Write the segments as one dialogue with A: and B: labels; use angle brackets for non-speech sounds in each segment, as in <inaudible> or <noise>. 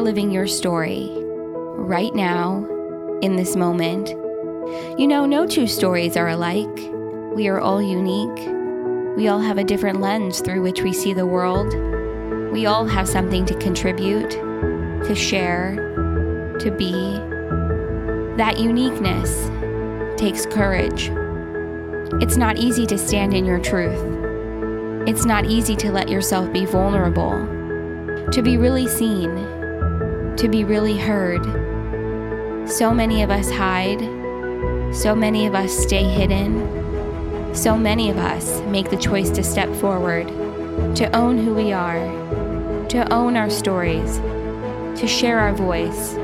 A: are living your story right now, in this moment. You know, no two stories are alike. We are all unique. We all have a different lens through which we see the world. We all have something to contribute, to share, to be. That uniqueness takes courage. It's not easy to stand in your truth. It's not easy to let yourself be vulnerable, to be really seen, to be really heard. So many of us hide, so many of us stay hidden, so many of us make the choice to step forward, to own who we are, to own our stories, to share our voice.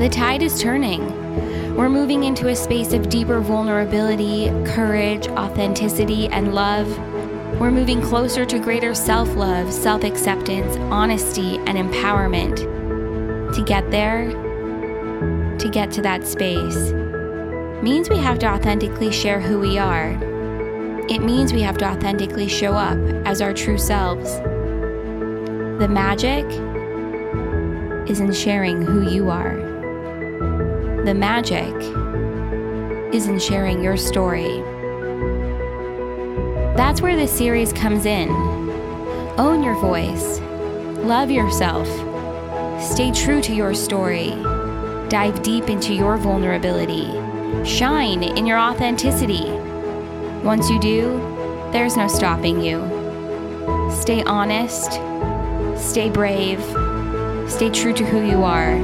A: The tide is turning. We're moving into a space of deeper vulnerability, courage, authenticity, and love. We're moving closer to greater self love, self acceptance, honesty, and empowerment. To get there, to get to that space, means we have to authentically share who we are. It means we have to authentically show up as our true selves. The magic is in sharing who you are. The magic is in sharing your story. That's where this series comes in. Own your voice, love yourself, stay true to your story, dive deep into your vulnerability, shine in your authenticity. Once you do, there's no stopping you. Stay honest, stay brave, stay true to who you are.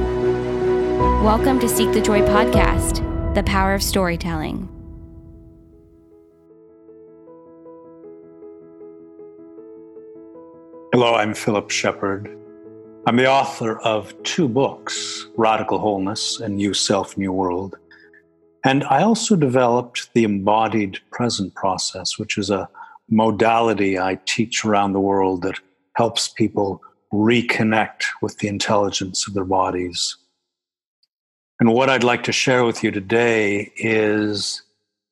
A: Welcome to Seek the Joy podcast, the power of storytelling.
B: Hello, I'm Philip Shepherd. I'm the author of two books, Radical Wholeness and New Self, New World. And I also developed the embodied present process, which is a modality I teach around the world that helps people reconnect with the intelligence of their bodies. And what I'd like to share with you today is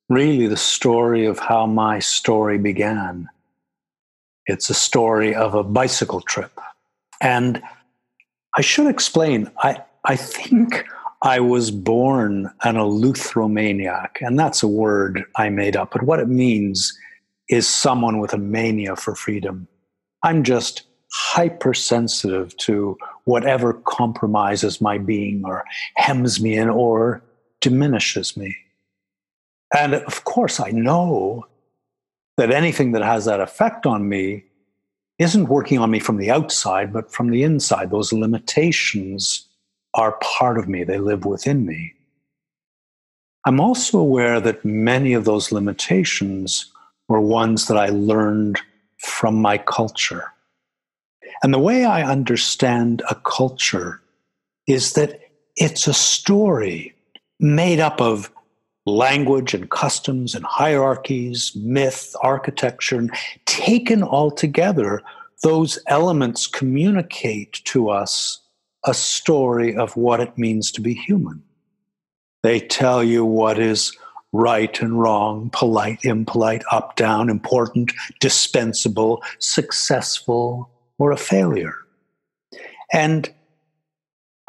B: really the story of how my story began. It's a story of a bicycle trip. And I should explain, I, I think I was born an eleutheromaniac, and that's a word I made up, but what it means is someone with a mania for freedom. I'm just hypersensitive to whatever compromises my being or hems me in or diminishes me. And of course, I know that anything that has that effect on me isn't working on me from the outside, but from the inside. Those limitations are part of me, they live within me. I'm also aware that many of those limitations were ones that I learned from my culture. And the way I understand a culture is that it's a story made up of language and customs and hierarchies, myth, architecture, and taken all together, those elements communicate to us a story of what it means to be human. They tell you what is right and wrong, polite, impolite, up, down, important, dispensable, successful, or a failure. And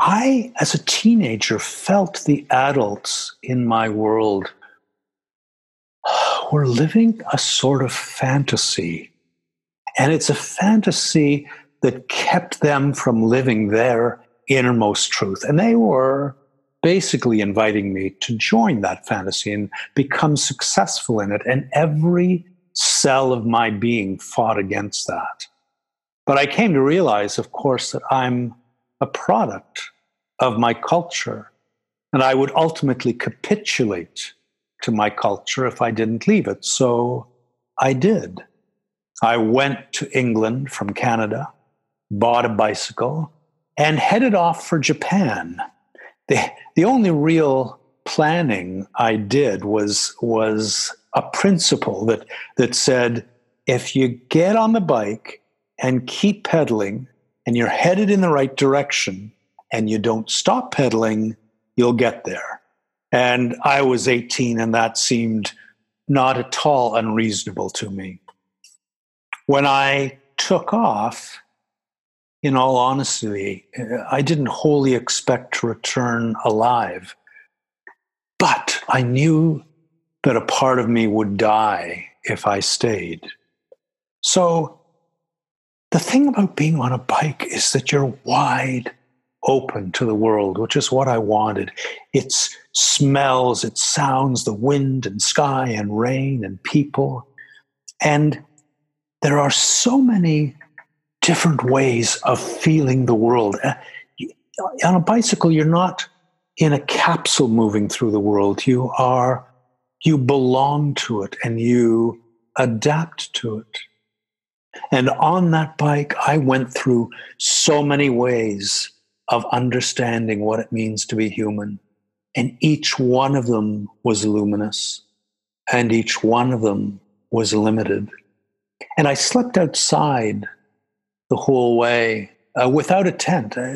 B: I, as a teenager, felt the adults in my world were living a sort of fantasy. And it's a fantasy that kept them from living their innermost truth. And they were basically inviting me to join that fantasy and become successful in it. And every cell of my being fought against that. But I came to realize, of course, that I'm a product of my culture. And I would ultimately capitulate to my culture if I didn't leave it. So I did. I went to England from Canada, bought a bicycle, and headed off for Japan. The, the only real planning I did was, was a principle that, that said if you get on the bike and keep pedaling and you're headed in the right direction and you don't stop pedaling, you'll get there. And I was 18 and that seemed not at all unreasonable to me. When I took off, in all honesty, I didn't wholly expect to return alive. But I knew that a part of me would die if I stayed. So the thing about being on a bike is that you're wide open to the world, which is what I wanted. It's smells, it sounds, the wind and sky and rain and people. And there are so many different ways of feeling the world. Uh, on a bicycle, you're not in a capsule moving through the world. You are, you belong to it and you adapt to it. And on that bike, I went through so many ways of understanding what it means to be human. And each one of them was luminous, and each one of them was limited. And I slept outside the whole way uh, without a tent. Uh,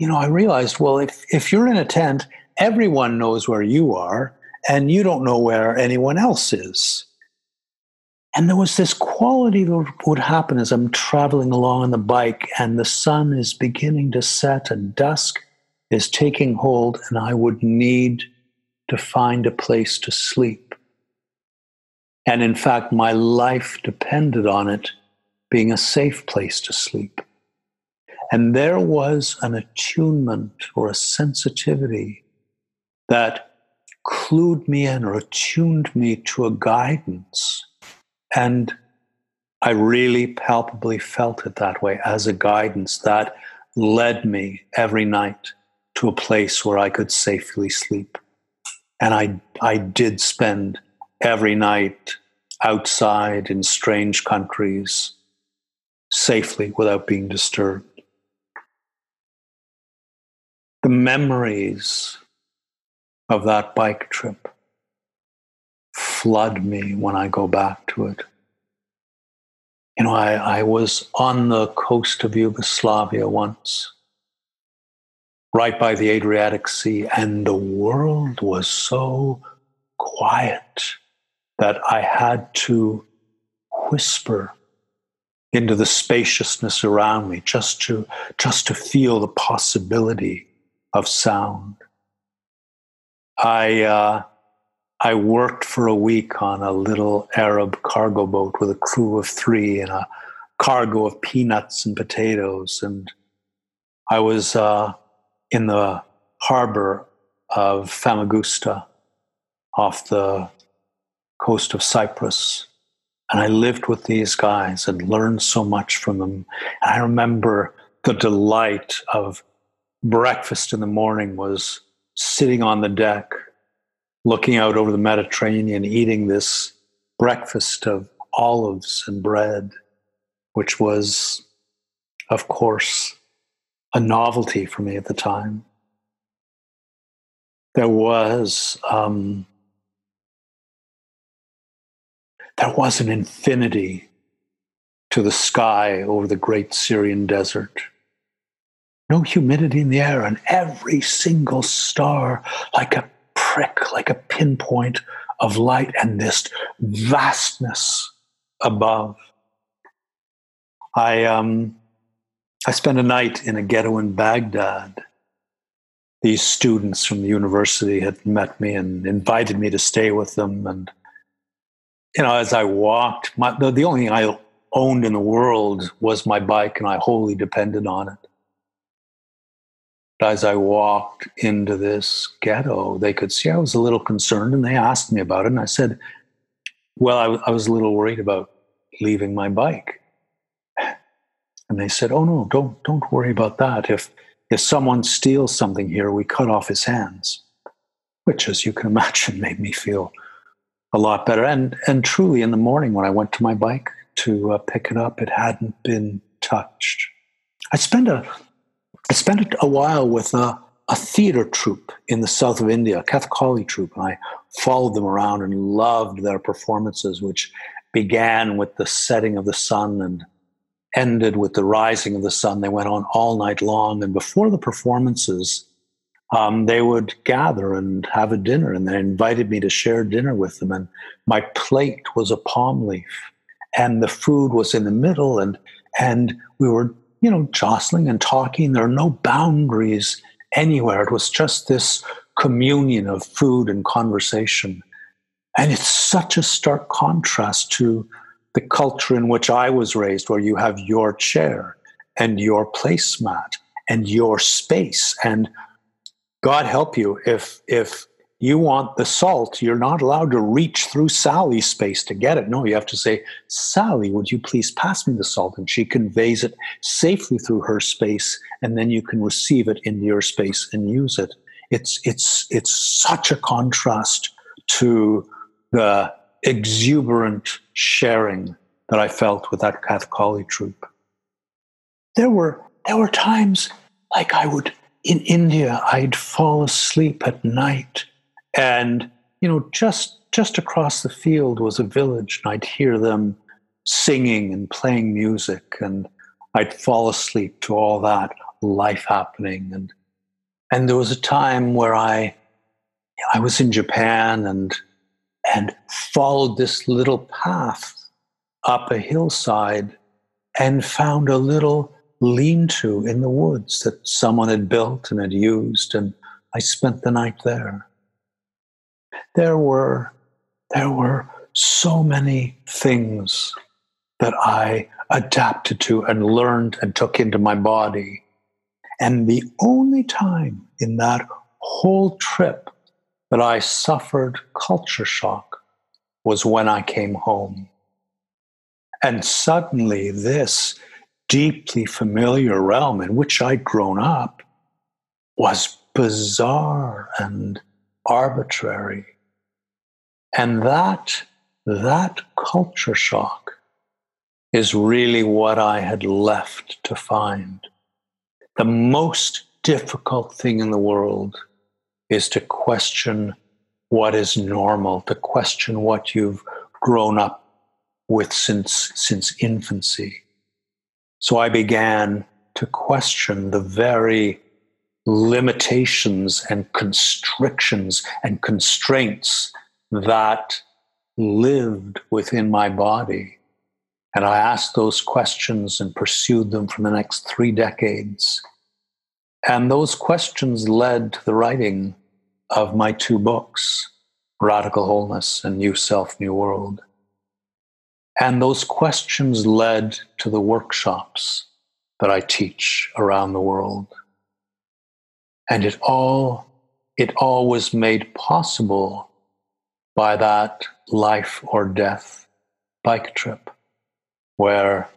B: you know, I realized, well, if, if you're in a tent, everyone knows where you are, and you don't know where anyone else is. And there was this quality that would happen as I'm traveling along on the bike, and the sun is beginning to set, and dusk is taking hold, and I would need to find a place to sleep. And in fact, my life depended on it being a safe place to sleep. And there was an attunement or a sensitivity that clued me in or attuned me to a guidance. And I really palpably felt it that way as a guidance that led me every night to a place where I could safely sleep. And I, I did spend every night outside in strange countries safely without being disturbed. The memories of that bike trip flood me when I go back to it. You know, I, I was on the coast of Yugoslavia once, right by the Adriatic Sea, and the world was so quiet that I had to whisper into the spaciousness around me just to just to feel the possibility of sound i uh, i worked for a week on a little arab cargo boat with a crew of three and a cargo of peanuts and potatoes and i was uh, in the harbor of famagusta off the coast of cyprus and I lived with these guys and learned so much from them. And I remember the delight of breakfast in the morning was sitting on the deck, looking out over the Mediterranean, eating this breakfast of olives and bread, which was, of course, a novelty for me at the time. There was um, there was an infinity to the sky over the great Syrian desert. No humidity in the air, and every single star like a prick, like a pinpoint of light, and this vastness above. I um, I spent a night in a ghetto in Baghdad. These students from the university had met me and invited me to stay with them, and you know, as I walked, my, the, the only thing I owned in the world was my bike, and I wholly depended on it. As I walked into this ghetto, they could see I was a little concerned, and they asked me about it. And I said, "Well, I, I was a little worried about leaving my bike." And they said, "Oh no, don't don't worry about that. If if someone steals something here, we cut off his hands." Which, as you can <laughs> imagine, made me feel a lot better. And and truly, in the morning when I went to my bike to uh, pick it up, it hadn't been touched. I spent a I spent a while with a, a theater troupe in the south of India, a Kathakali troupe, and I followed them around and loved their performances, which began with the setting of the sun and ended with the rising of the sun. They went on all night long, and before the performances, um, they would gather and have a dinner, and they invited me to share dinner with them. And my plate was a palm leaf, and the food was in the middle, and and we were you know, jostling and talking. There are no boundaries anywhere. It was just this communion of food and conversation. And it's such a stark contrast to the culture in which I was raised, where you have your chair and your placemat and your space. And God help you if if you want the salt, you're not allowed to reach through Sally's space to get it. No, you have to say, Sally, would you please pass me the salt? And she conveys it safely through her space, and then you can receive it into your space and use it. It's it's it's such a contrast to the exuberant sharing that I felt with that Kathakali troupe. There were there were times like I would in India, I'd fall asleep at night and, you know, just just across the field was a village, and I'd hear them singing and playing music, and I'd fall asleep to all that life happening. And and there was a time where I I was in Japan and and followed this little path up a hillside and found a little lean-to in the woods that someone had built and had used and I spent the night there there were there were so many things that I adapted to and learned and took into my body. And the only time in that whole trip that I suffered culture shock was when I came home. And suddenly, this deeply familiar realm in which I'd grown up was bizarre and arbitrary and that, that culture shock is really what I had left to find. The most difficult thing in the world is to question what is normal, to question what you've grown up with since, since infancy. So I began to question the very limitations and constrictions and constraints that lived within my body. And I asked those questions and pursued them for the next three decades. And those questions led to the writing of my two books, Radical Wholeness and New Self, New World. And those questions led to the workshops that I teach around the world. And it all, it all was made possible by that life or death bike trip where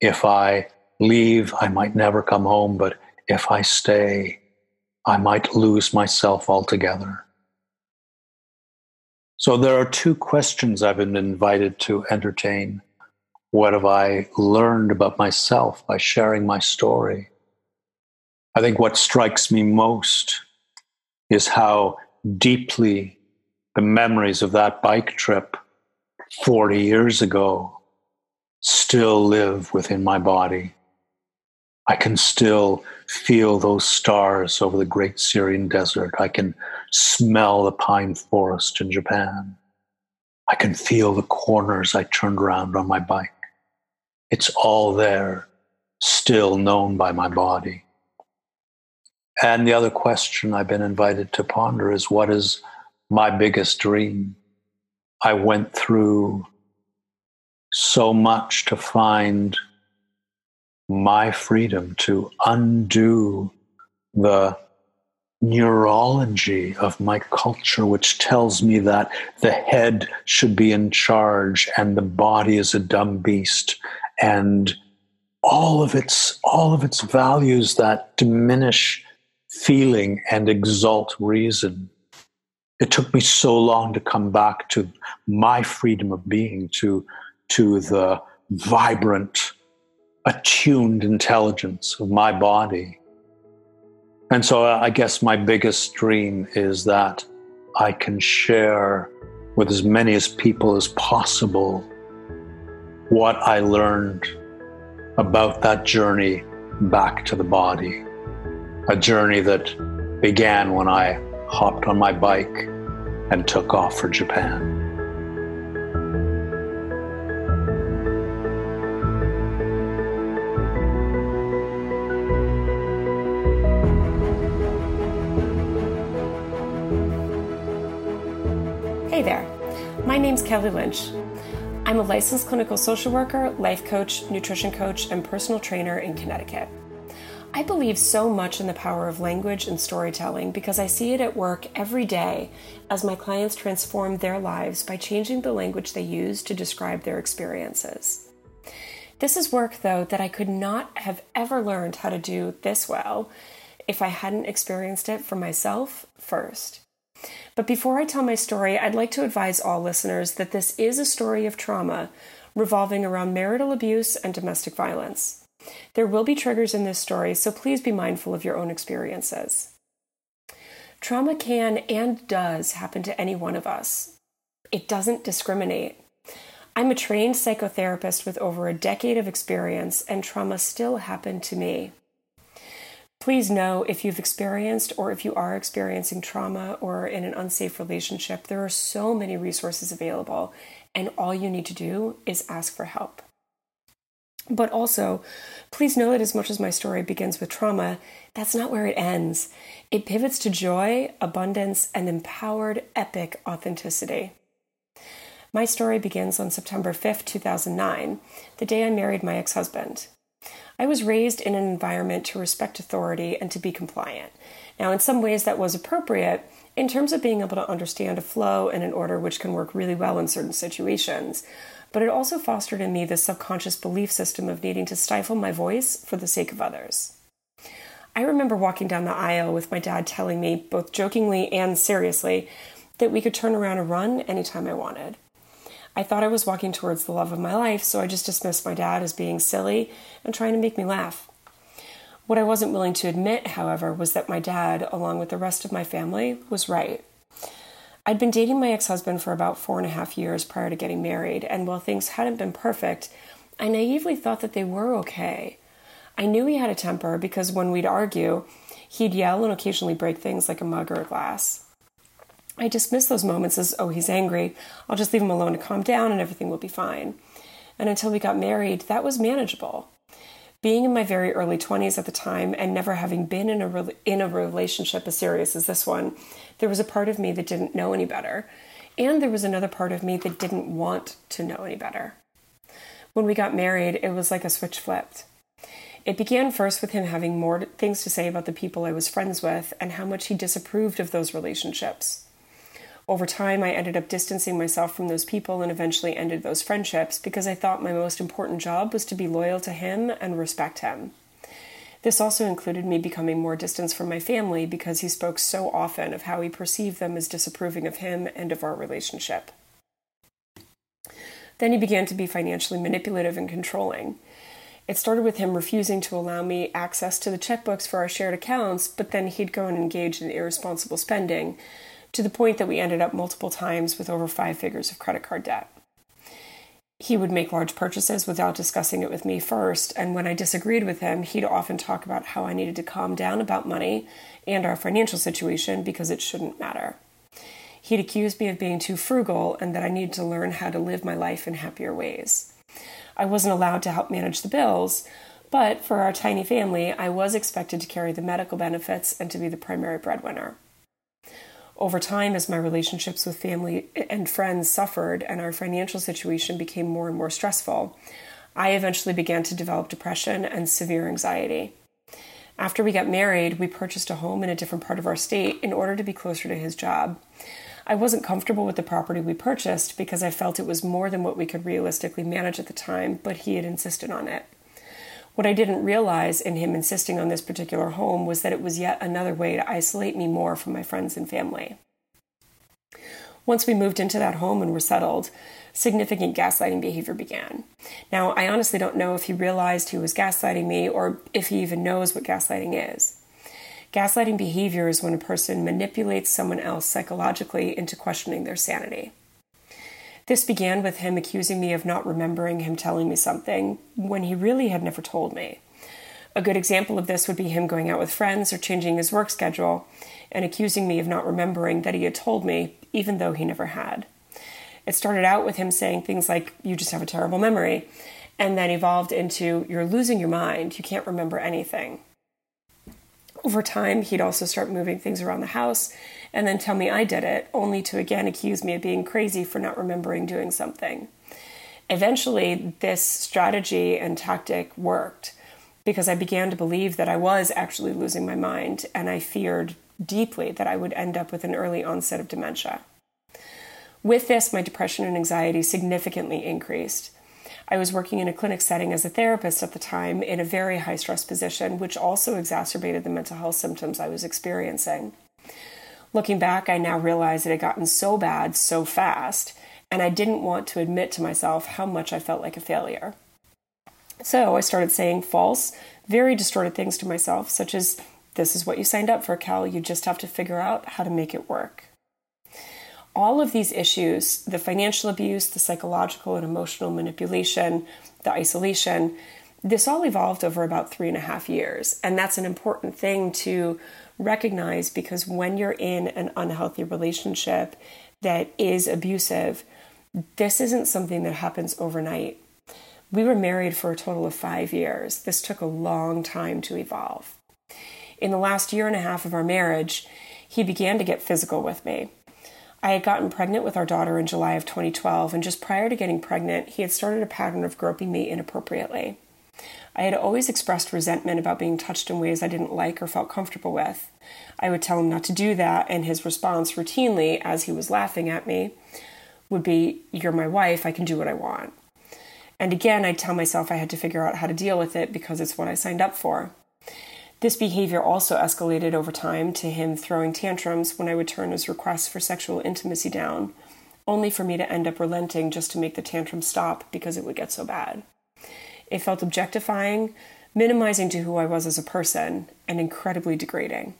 B: if I leave, I might never come home, but if I stay, I might lose myself altogether. So there are two questions I've been invited to entertain. What have I learned about myself by sharing my story? I think what strikes me most is how deeply the memories of that bike trip 40 years ago still live within my body. I can still feel those stars over the great Syrian desert. I can smell the pine forest in Japan. I can feel the corners I turned around on my bike. It's all there, still known by my body. And the other question I've been invited to ponder is what is my biggest dream. I went through so much to find my freedom to undo the neurology of my culture, which tells me that the head should be in charge and the body is a dumb beast, and all of its all of its values that diminish feeling and exalt reason it took me so long to come back to my freedom of being, to, to the vibrant, attuned intelligence of my body. And so uh, I guess my biggest dream is that I can share with as many as people as possible what I learned about that journey back to the body. A journey that began when I hopped on my bike, and took off for Japan.
C: Hey there, my name's Kelly Lynch. I'm a licensed clinical social worker, life coach, nutrition coach, and personal trainer in Connecticut. I believe so much in the power of language and storytelling because I see it at work every day as my clients transform their lives by changing the language they use to describe their experiences. This is work, though, that I could not have ever learned how to do this well if I hadn't experienced it for myself first. But before I tell my story, I'd like to advise all listeners that this is a story of trauma revolving around marital abuse and domestic violence. There will be triggers in this story, so please be mindful of your own experiences. Trauma can and does happen to any one of us. It doesn't discriminate. I'm a trained psychotherapist with over a decade of experience, and trauma still happened to me. Please know if you've experienced or if you are experiencing trauma or in an unsafe relationship, there are so many resources available, and all you need to do is ask for help. But also, please know that as much as my story begins with trauma, that's not where it ends. It pivots to joy, abundance, and empowered epic authenticity. My story begins on September 5th, 2009, the day I married my ex husband. I was raised in an environment to respect authority and to be compliant. Now, in some ways, that was appropriate in terms of being able to understand a flow and an order which can work really well in certain situations. But it also fostered in me this subconscious belief system of needing to stifle my voice for the sake of others. I remember walking down the aisle with my dad telling me, both jokingly and seriously, that we could turn around and run anytime I wanted. I thought I was walking towards the love of my life, so I just dismissed my dad as being silly and trying to make me laugh. What I wasn't willing to admit, however, was that my dad, along with the rest of my family, was right. I'd been dating my ex husband for about four and a half years prior to getting married, and while things hadn't been perfect, I naively thought that they were okay. I knew he had a temper because when we'd argue, he'd yell and occasionally break things like a mug or a glass. I dismissed those moments as, oh, he's angry. I'll just leave him alone to calm down and everything will be fine. And until we got married, that was manageable. Being in my very early 20s at the time and never having been in a, re- in a relationship as serious as this one, there was a part of me that didn't know any better. And there was another part of me that didn't want to know any better. When we got married, it was like a switch flipped. It began first with him having more things to say about the people I was friends with and how much he disapproved of those relationships. Over time, I ended up distancing myself from those people and eventually ended those friendships because I thought my most important job was to be loyal to him and respect him. This also included me becoming more distant from my family because he spoke so often of how he perceived them as disapproving of him and of our relationship. Then he began to be financially manipulative and controlling. It started with him refusing to allow me access to the checkbooks for our shared accounts, but then he'd go and engage in irresponsible spending, to the point that we ended up multiple times with over five figures of credit card debt. He would make large purchases without discussing it with me first, and when I disagreed with him, he'd often talk about how I needed to calm down about money and our financial situation because it shouldn't matter. He'd accuse me of being too frugal and that I needed to learn how to live my life in happier ways. I wasn't allowed to help manage the bills, but for our tiny family, I was expected to carry the medical benefits and to be the primary breadwinner. Over time, as my relationships with family and friends suffered and our financial situation became more and more stressful, I eventually began to develop depression and severe anxiety. After we got married, we purchased a home in a different part of our state in order to be closer to his job. I wasn't comfortable with the property we purchased because I felt it was more than what we could realistically manage at the time, but he had insisted on it. What I didn't realize in him insisting on this particular home was that it was yet another way to isolate me more from my friends and family. Once we moved into that home and were settled, significant gaslighting behavior began. Now, I honestly don't know if he realized he was gaslighting me or if he even knows what gaslighting is. Gaslighting behavior is when a person manipulates someone else psychologically into questioning their sanity. This began with him accusing me of not remembering him telling me something when he really had never told me. A good example of this would be him going out with friends or changing his work schedule and accusing me of not remembering that he had told me, even though he never had. It started out with him saying things like, You just have a terrible memory, and then evolved into, You're losing your mind, you can't remember anything. Over time, he'd also start moving things around the house and then tell me I did it, only to again accuse me of being crazy for not remembering doing something. Eventually, this strategy and tactic worked because I began to believe that I was actually losing my mind, and I feared deeply that I would end up with an early onset of dementia. With this, my depression and anxiety significantly increased. I was working in a clinic setting as a therapist at the time in a very high stress position, which also exacerbated the mental health symptoms I was experiencing. Looking back, I now realize it had gotten so bad so fast, and I didn't want to admit to myself how much I felt like a failure. So I started saying false, very distorted things to myself, such as, This is what you signed up for, Cal. You just have to figure out how to make it work all of these issues the financial abuse, the psychological and emotional manipulation, the isolation this all evolved over about three and a half years. And that's an important thing to recognize because when you're in an unhealthy relationship that is abusive, this isn't something that happens overnight. We were married for a total of five years. This took a long time to evolve. In the last year and a half of our marriage, he began to get physical with me. I had gotten pregnant with our daughter in July of 2012, and just prior to getting pregnant, he had started a pattern of groping me inappropriately. I had always expressed resentment about being touched in ways I didn't like or felt comfortable with. I would tell him not to do that, and his response routinely, as he was laughing at me, would be, You're my wife, I can do what I want. And again, I'd tell myself I had to figure out how to deal with it because it's what I signed up for. This behavior also escalated over time to him throwing tantrums when I would turn his requests for sexual intimacy down, only for me to end up relenting just to make the tantrum stop because it would get so bad. It felt objectifying, minimizing to who I was as a person, and incredibly degrading.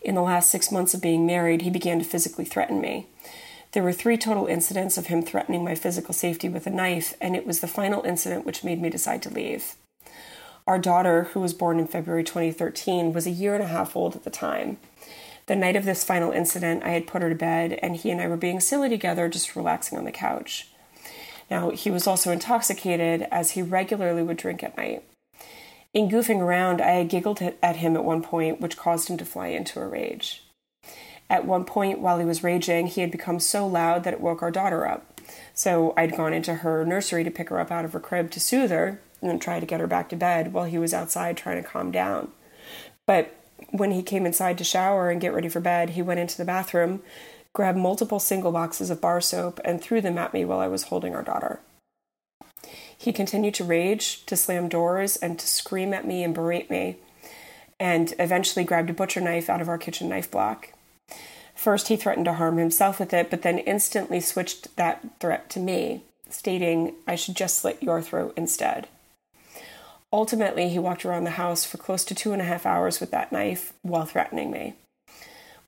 C: In the last six months of being married, he began to physically threaten me. There were three total incidents of him threatening my physical safety with a knife, and it was the final incident which made me decide to leave. Our daughter, who was born in February 2013, was a year and a half old at the time. The night of this final incident, I had put her to bed, and he and I were being silly together, just relaxing on the couch. Now, he was also intoxicated, as he regularly would drink at night. In goofing around, I had giggled at him at one point, which caused him to fly into a rage. At one point, while he was raging, he had become so loud that it woke our daughter up. So I'd gone into her nursery to pick her up out of her crib to soothe her, and try to get her back to bed while he was outside trying to calm down. But when he came inside to shower and get ready for bed, he went into the bathroom, grabbed multiple single boxes of bar soap, and threw them at me while I was holding our daughter. He continued to rage, to slam doors, and to scream at me and berate me, and eventually grabbed a butcher knife out of our kitchen knife block. First, he threatened to harm himself with it, but then instantly switched that threat to me, stating, I should just slit your throat instead. Ultimately, he walked around the house for close to two and a half hours with that knife while threatening me.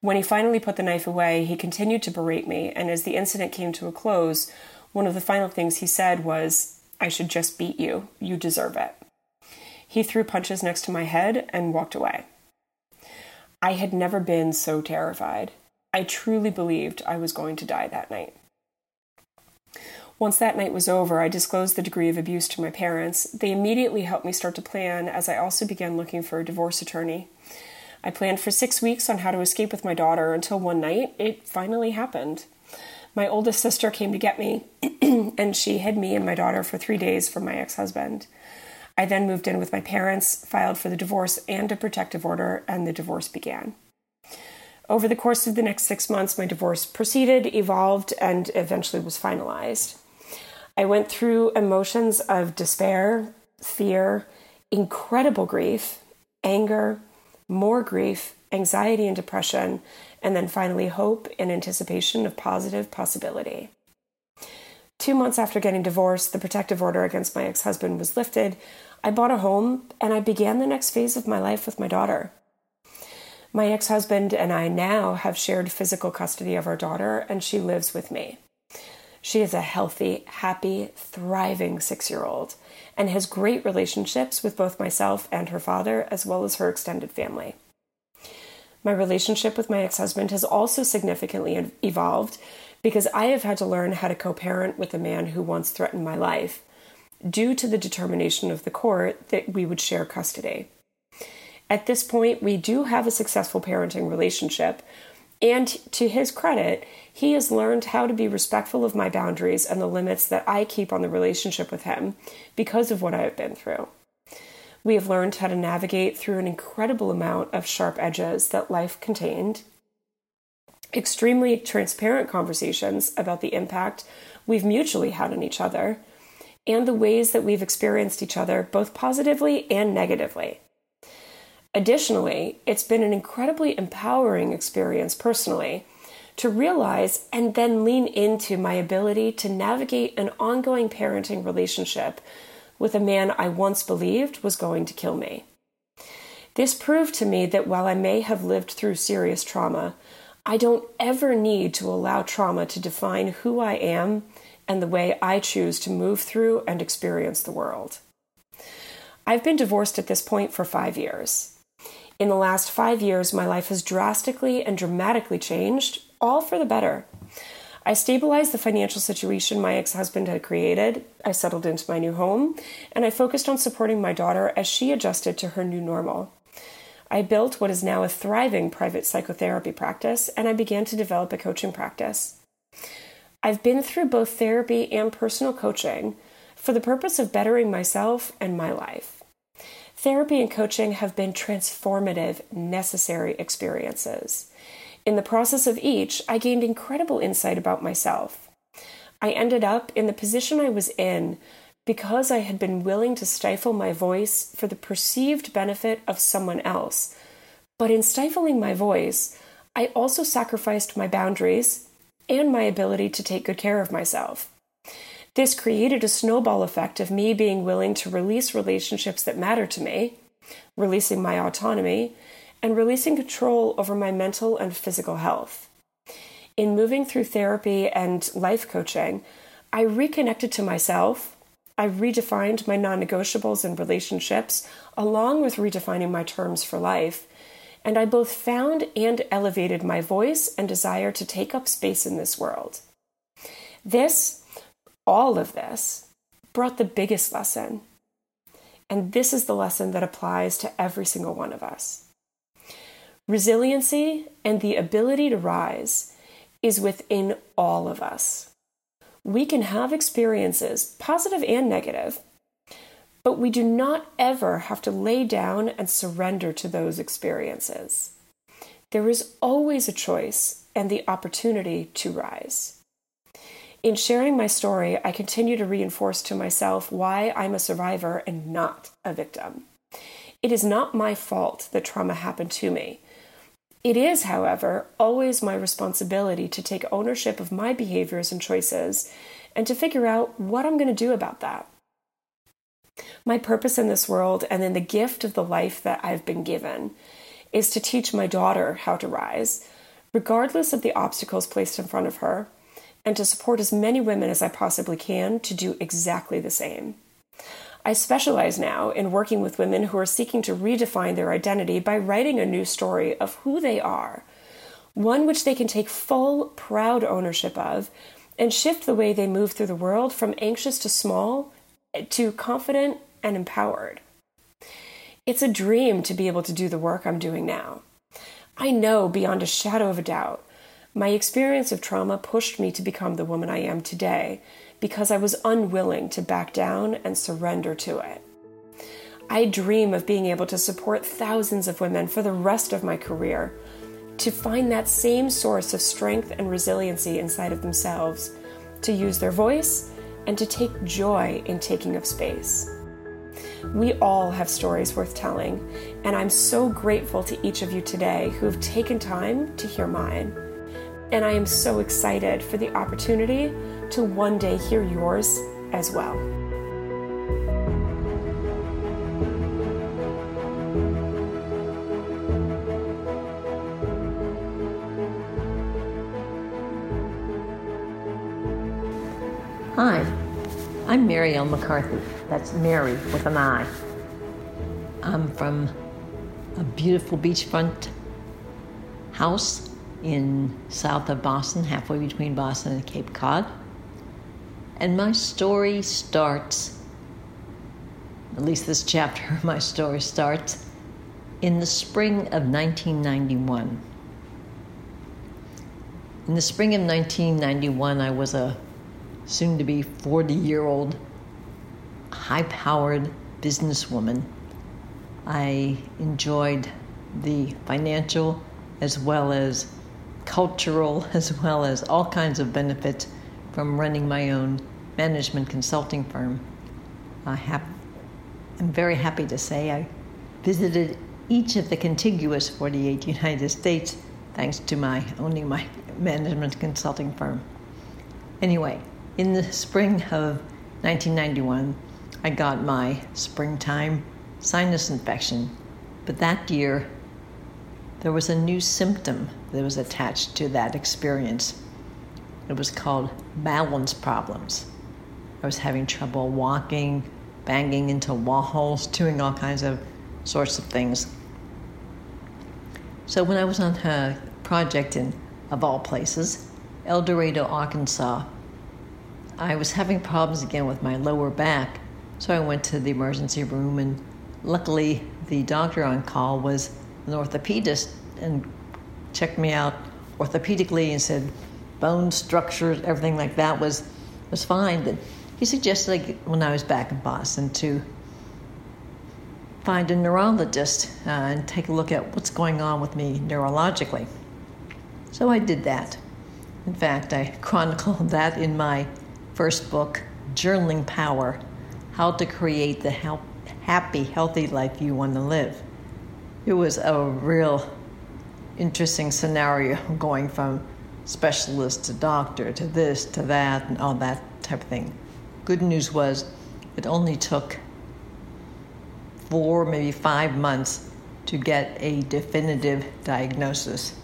C: When he finally put the knife away, he continued to berate me, and as the incident came to a close, one of the final things he said was, I should just beat you. You deserve it. He threw punches next to my head and walked away. I had never been so terrified. I truly believed I was going to die that night. Once that night was over, I disclosed the degree of abuse to my parents. They immediately helped me start to plan as I also began looking for a divorce attorney. I planned for six weeks on how to escape with my daughter until one night it finally happened. My oldest sister came to get me, <clears throat> and she hid me and my daughter for three days from my ex husband. I then moved in with my parents, filed for the divorce and a protective order, and the divorce began. Over the course of the next six months, my divorce proceeded, evolved, and eventually was finalized. I went through emotions of despair, fear, incredible grief, anger, more grief, anxiety and depression, and then finally hope and anticipation of positive possibility. Two months after getting divorced, the protective order against my ex husband was lifted. I bought a home and I began the next phase of my life with my daughter. My ex husband and I now have shared physical custody of our daughter, and she lives with me. She is a healthy, happy, thriving six year old and has great relationships with both myself and her father, as well as her extended family. My relationship with my ex husband has also significantly evolved because I have had to learn how to co parent with a man who once threatened my life due to the determination of the court that we would share custody. At this point, we do have a successful parenting relationship. And to his credit, he has learned how to be respectful of my boundaries and the limits that I keep on the relationship with him because of what I have been through. We have learned how to navigate through an incredible amount of sharp edges that life contained, extremely transparent conversations about the impact we've mutually had on each other, and the ways that we've experienced each other both positively and negatively. Additionally, it's been an incredibly empowering experience personally to realize and then lean into my ability to navigate an ongoing parenting relationship with a man I once believed was going to kill me. This proved to me that while I may have lived through serious trauma, I don't ever need to allow trauma to define who I am and the way I choose to move through and experience the world. I've been divorced at this point for five years. In the last five years, my life has drastically and dramatically changed, all for the better. I stabilized the financial situation my ex husband had created. I settled into my new home, and I focused on supporting my daughter as she adjusted to her new normal. I built what is now a thriving private psychotherapy practice, and I began to develop a coaching practice. I've been through both therapy and personal coaching for the purpose of bettering myself and my life. Therapy and coaching have been transformative, necessary experiences. In the process of each, I gained incredible insight about myself. I ended up in the position I was in because I had been willing to stifle my voice for the perceived benefit of someone else. But in stifling my voice, I also sacrificed my boundaries and my ability to take good care of myself. This created a snowball effect of me being willing to release relationships that matter to me, releasing my autonomy, and releasing control over my mental and physical health. In moving through therapy and life coaching, I reconnected to myself. I redefined my non negotiables in relationships, along with redefining my terms for life. And I both found and elevated my voice and desire to take up space in this world. This all of this brought the biggest lesson. And this is the lesson that applies to every single one of us. Resiliency and the ability to rise is within all of us. We can have experiences, positive and negative, but we do not ever have to lay down and surrender to those experiences. There is always a choice and the opportunity to rise. In sharing my story, I continue to reinforce to myself why I'm a survivor and not a victim. It is not my fault that trauma happened to me. It is, however, always my responsibility to take ownership of my behaviors and choices and to figure out what I'm going to do about that. My purpose in this world and in the gift of the life that I've been given is to teach my daughter how to rise, regardless of the obstacles placed in front of her and to support as many women as I possibly can to do exactly the same. I specialize now in working with women who are seeking to redefine their identity by writing a new story of who they are, one which they can take full, proud ownership of, and shift the way they move through the world from anxious to small to confident and empowered. It's a dream to be able to do the work I'm doing now. I know beyond a shadow of a doubt my experience of trauma pushed me to become the woman I am today because I was unwilling to back down and surrender to it. I dream of being able to support thousands of women for the rest of my career to find that same source of strength and resiliency inside of themselves, to use their voice, and to take joy in taking up space. We all have stories worth telling, and I'm so grateful to each of you today who have taken time to hear mine and I am so excited for the opportunity to one day hear yours as well.
D: Hi, I'm Marielle McCarthy. That's Mary with an I. I'm from a beautiful beachfront house in south of Boston, halfway between Boston and Cape Cod. And my story starts, at least this chapter of my story starts, in the spring of 1991. In the spring of 1991, I was a soon to be 40 year old, high powered businesswoman. I enjoyed the financial as well as cultural, <laughs> as well as all kinds of benefits from running my own management consulting firm. I have, I'm very happy to say I visited each of the contiguous 48 United States thanks to my owning my management consulting firm. Anyway, in the spring of 1991, I got my springtime sinus infection, but that year there was a new symptom that was attached to that experience. It was called balance problems. I was having trouble walking, banging into walls, doing all kinds of sorts of things. So when I was on a project in, of all places, El Dorado, Arkansas, I was having problems again with my lower back. So I went to the emergency room, and luckily the doctor on call was an orthopedist and checked me out orthopedically and said bone structure, everything like that was was fine. But he suggested like, when I was back in Boston to find a neurologist uh, and take a look at what's going on with me neurologically. So I did that. In fact, I <laughs> chronicled that in my first book, Journaling Power How to Create the Happy, Healthy Life You Want to Live. It was a real interesting scenario going from specialist to doctor to this to that and all that type of thing. Good news was it only took four, maybe five months to get a definitive diagnosis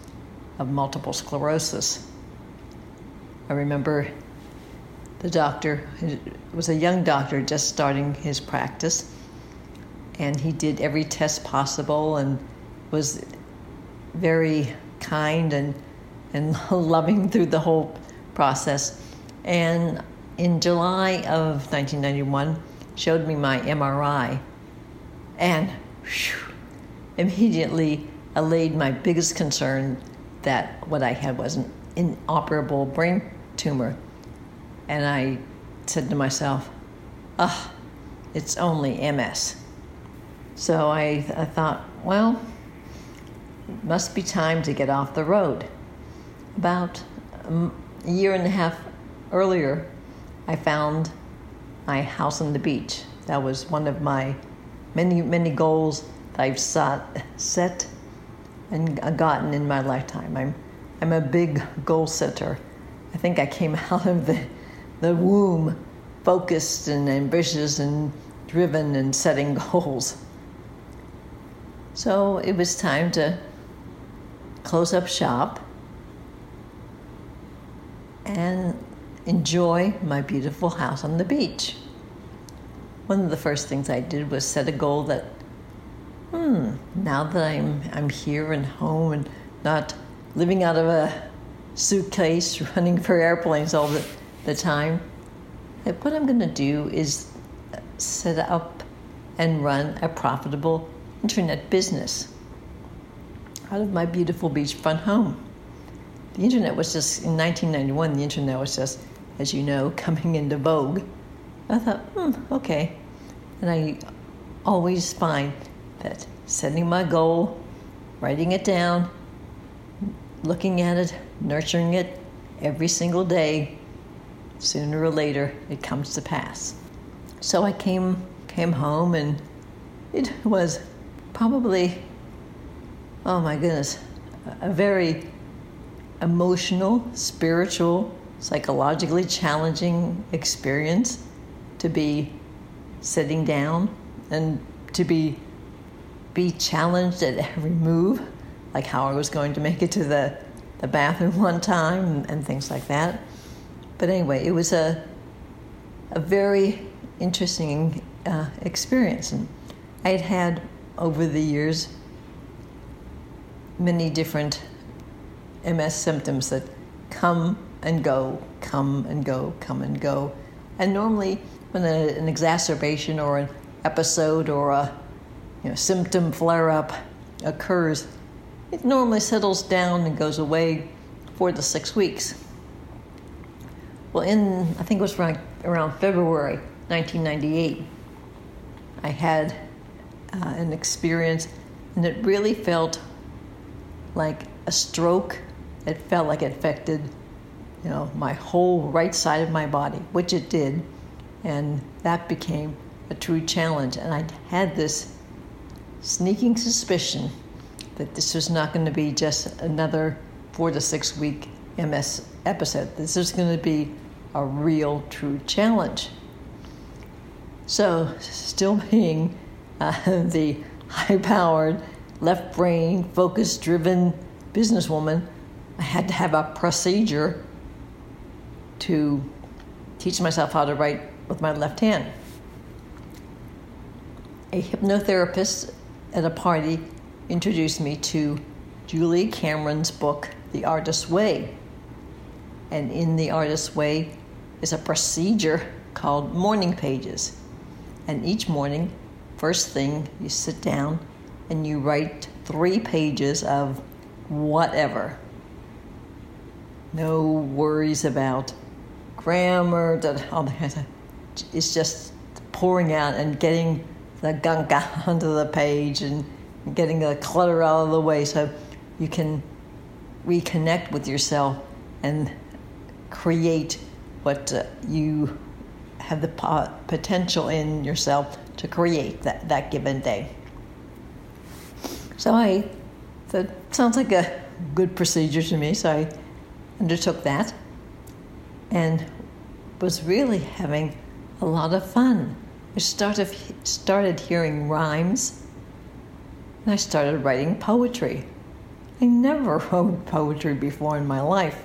D: of multiple sclerosis. I remember the doctor was a young doctor just starting his practice, and he did every test possible and was very kind and and <laughs> loving through the whole process. And in July of 1991, showed me my MRI, and whew, immediately allayed my biggest concern that what I had was an inoperable brain tumor. And I said to myself, ah, oh, it's only MS. So I, I thought, well, it must be time to get off the road. About a year and a half earlier, I found my house on the beach. That was one of my many, many goals that I've sought, set and gotten in my lifetime. I'm, I'm a big goal setter. I think I came <laughs> out of the, the womb focused and ambitious and driven and setting <laughs> goals. So it was time to close up shop and enjoy my beautiful house on the beach. One of the first things I did was set a goal that, hmm, now that I'm, I'm here and home and not living out of a suitcase, <laughs> running for airplanes all the, the time, that what I'm going to do is set up and run a profitable internet business out of my beautiful beachfront home. The internet was just, in 1991, the internet was just, as you know, <laughs> coming into vogue. I thought, hmm, okay. And I always find that setting my goal, writing it down, looking at it, nurturing it every single day, sooner or later it comes to pass. So I came came home and it was probably oh my goodness, a very emotional, spiritual, psychologically challenging experience to be sitting down and to be be challenged at every move, like how I was going to make it to the, the bathroom <laughs> one time and, things like that. But anyway, it was a a very interesting uh, experience, and I had had over the years many different MS symptoms that come and go, come and go, come and go. And normally, when a, an exacerbation or an episode or a you know, symptom flare up occurs, it normally settles down and goes away for the six weeks. Well, in I think it was around, around February 1998, I had uh, an experience, and it really felt like a stroke. It felt like it affected, you know, my whole right side of my body, which it did, and that became a true challenge. And I had this sneaking suspicion that this was not going to be just another four to six week MS episode. This is going to be a real, true challenge. So, still being uh, <laughs> the high powered, left brain, focus driven businesswoman, I had to have a procedure to teach myself how to write with my left hand. A hypnotherapist at a party introduced me to Julia Cameron's book, The Artist's Way. And in The Artist's Way is a procedure called morning pages. And each morning, first thing, you sit down and you write three pages of whatever. No worries about grammar. It's just pouring out and getting the gunk <laughs> onto the page and getting the clutter out of the way so you can reconnect with yourself and create what uh, you have the po- potential in yourself to create that, that given day. So I, that sounds like a good procedure to me, so I undertook that and was really having a lot of fun. I started, started hearing rhymes and I started writing poetry. I never <laughs> wrote poetry before in my life.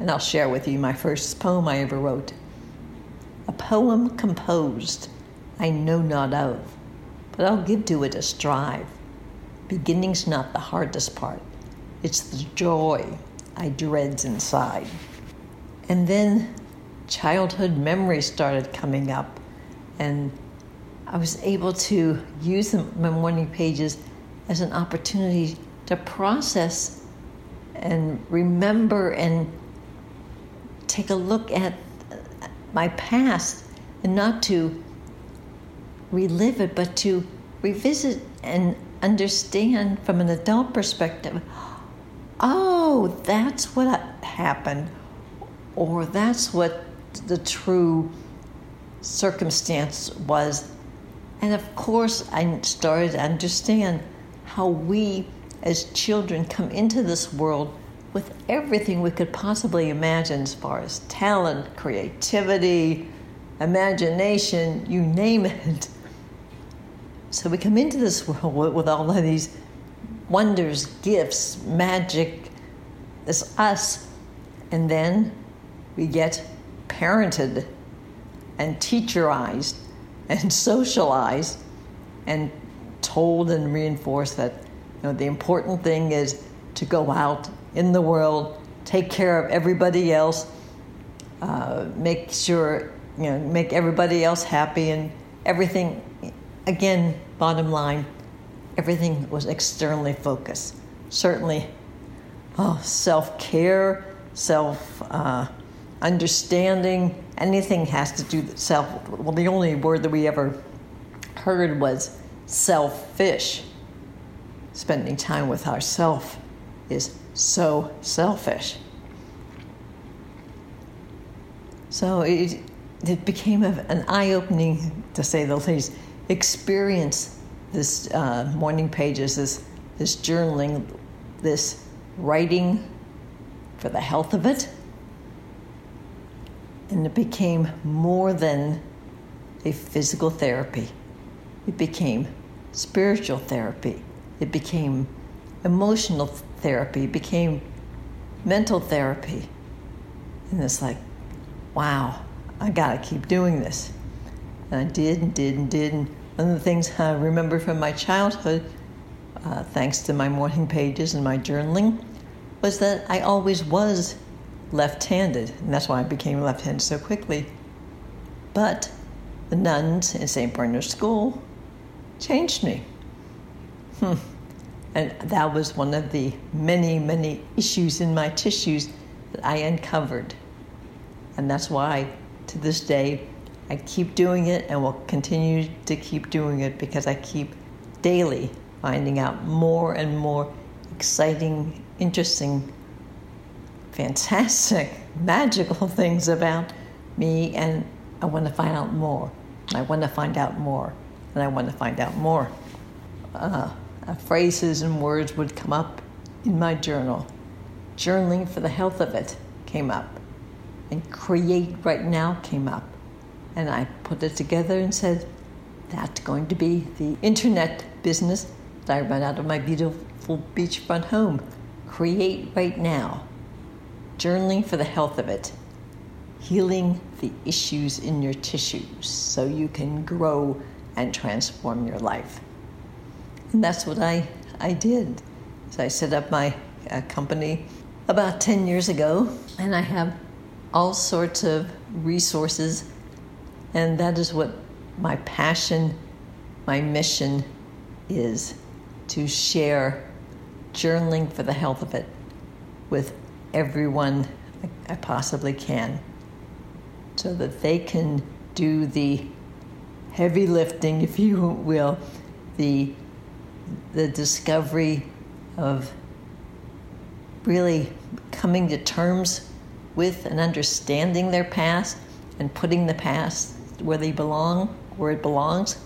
D: And I'll share with you my first poem I ever wrote. Poem composed I know not of, but I'll give to it a strive. Beginning's not the hardest part, it's the joy I dreads inside. And then childhood memories started coming up, and I was able to use my morning pages as an opportunity to process and remember and take a look at my past and not to relive it, but to revisit and understand from an adult perspective oh, that's what happened, or that's what the true circumstance was. And of course, I started to understand how we as children come into this world with everything we could possibly imagine as far as talent, creativity, imagination, you name it. So we come into this world with all of these wonders, gifts, magic, as us, and then we get parented and teacherized and <laughs> socialized and told and reinforced that you know, the important thing is to go out in the world, take care of everybody else, uh, make sure, you know, make everybody else happy, and everything, again, bottom line, everything was externally focused. Certainly, oh, self care, self uh, understanding, anything has to do with self. Well, the only word that we ever heard was selfish. Spending time with ourself is so selfish. So it, it became a, an eye opening, to say the least, experience this uh, morning pages, this, this journaling, this writing for the health of it and it became more than a physical therapy. It became spiritual therapy. It became emotional therapy. Became mental therapy. And it's like, wow, I gotta keep doing this. And I did and did and did. And one of the things I remember from my childhood, uh, thanks to my morning pages and my journaling, was that I always was left handed, and that's why I became left handed so quickly. But the nuns in St. Bernard's School changed me. Hmm. And that was one of the many, many issues in my tissues that I uncovered. And that's why, to this day, I keep doing it and will continue to keep doing it because I keep daily finding out more and more exciting, interesting, fantastic, <laughs> magical things about me, and I want to find out more. I want to find out more, and I want to find out more. Uh, Uh, phrases and words would come up in my journal. Journaling for the health of it came up, and create right now came up. And I put it together and said, that's going to be the internet business that I run out of my beautiful beachfront home. Create right now. Journaling for the health of it. Healing the issues in your tissues so you can grow and transform your life. And that's what I, I did. So I set up my uh, company about 10 years ago, and I have all sorts of resources, and that is what my passion, my mission is to share journaling for the health of it with everyone I possibly can so that they can do the heavy lifting, if you will, the the discovery of really coming to terms with and understanding their past and putting the past where they belong, where it belongs,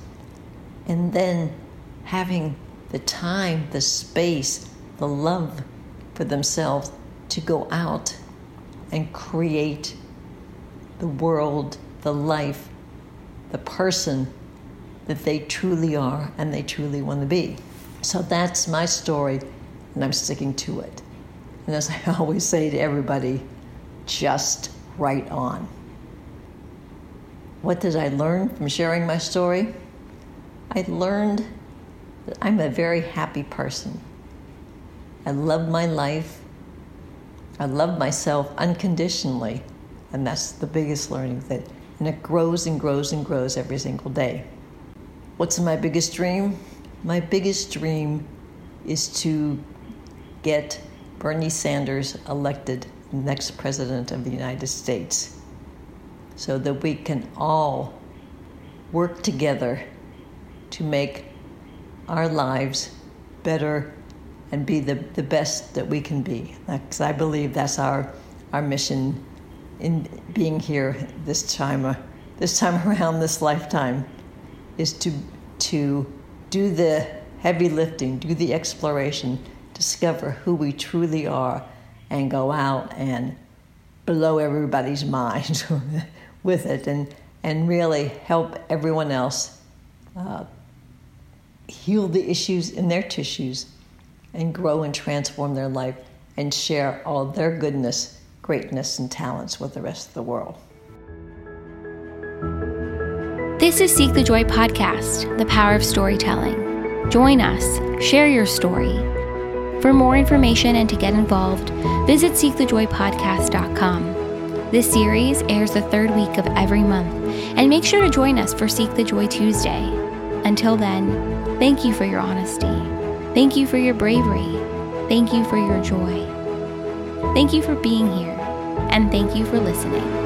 D: and then having the time, the space, the love for themselves to go out and create the world, the life, the person that they truly are and they truly want to be. So that's my story, and I'm sticking to it. And as <laughs> I always say to everybody, just write on. What did I learn from sharing my story? I learned that I'm a very happy person. I love my life. I love myself unconditionally. And that's the biggest learning that and it grows and grows and grows every single day. What's my biggest dream? My biggest dream is to get Bernie Sanders elected next president of the United States so that we can all work together to make our lives better and be the, the best that we can be. Because I believe that's our, our mission in being here this time, uh, this time <laughs> around, this lifetime, is to, to do the heavy lifting, do the exploration, discover who we truly are, and go out and blow everybody's <laughs> mind with it and, and really help everyone else uh, heal the issues in their tissues and grow and transform their life and share all their goodness, greatness, and talents with the rest of the world.
A: This is Seek the Joy podcast, the power of storytelling. Join us, share your story. For more information and to get involved, visit seekthejoypodcast.com. This series airs the third week of every month, and make sure to join us for Seek the Joy Tuesday. Until then, thank you for your honesty. Thank you for your bravery. Thank you for your joy. Thank you for being here, and thank you for listening.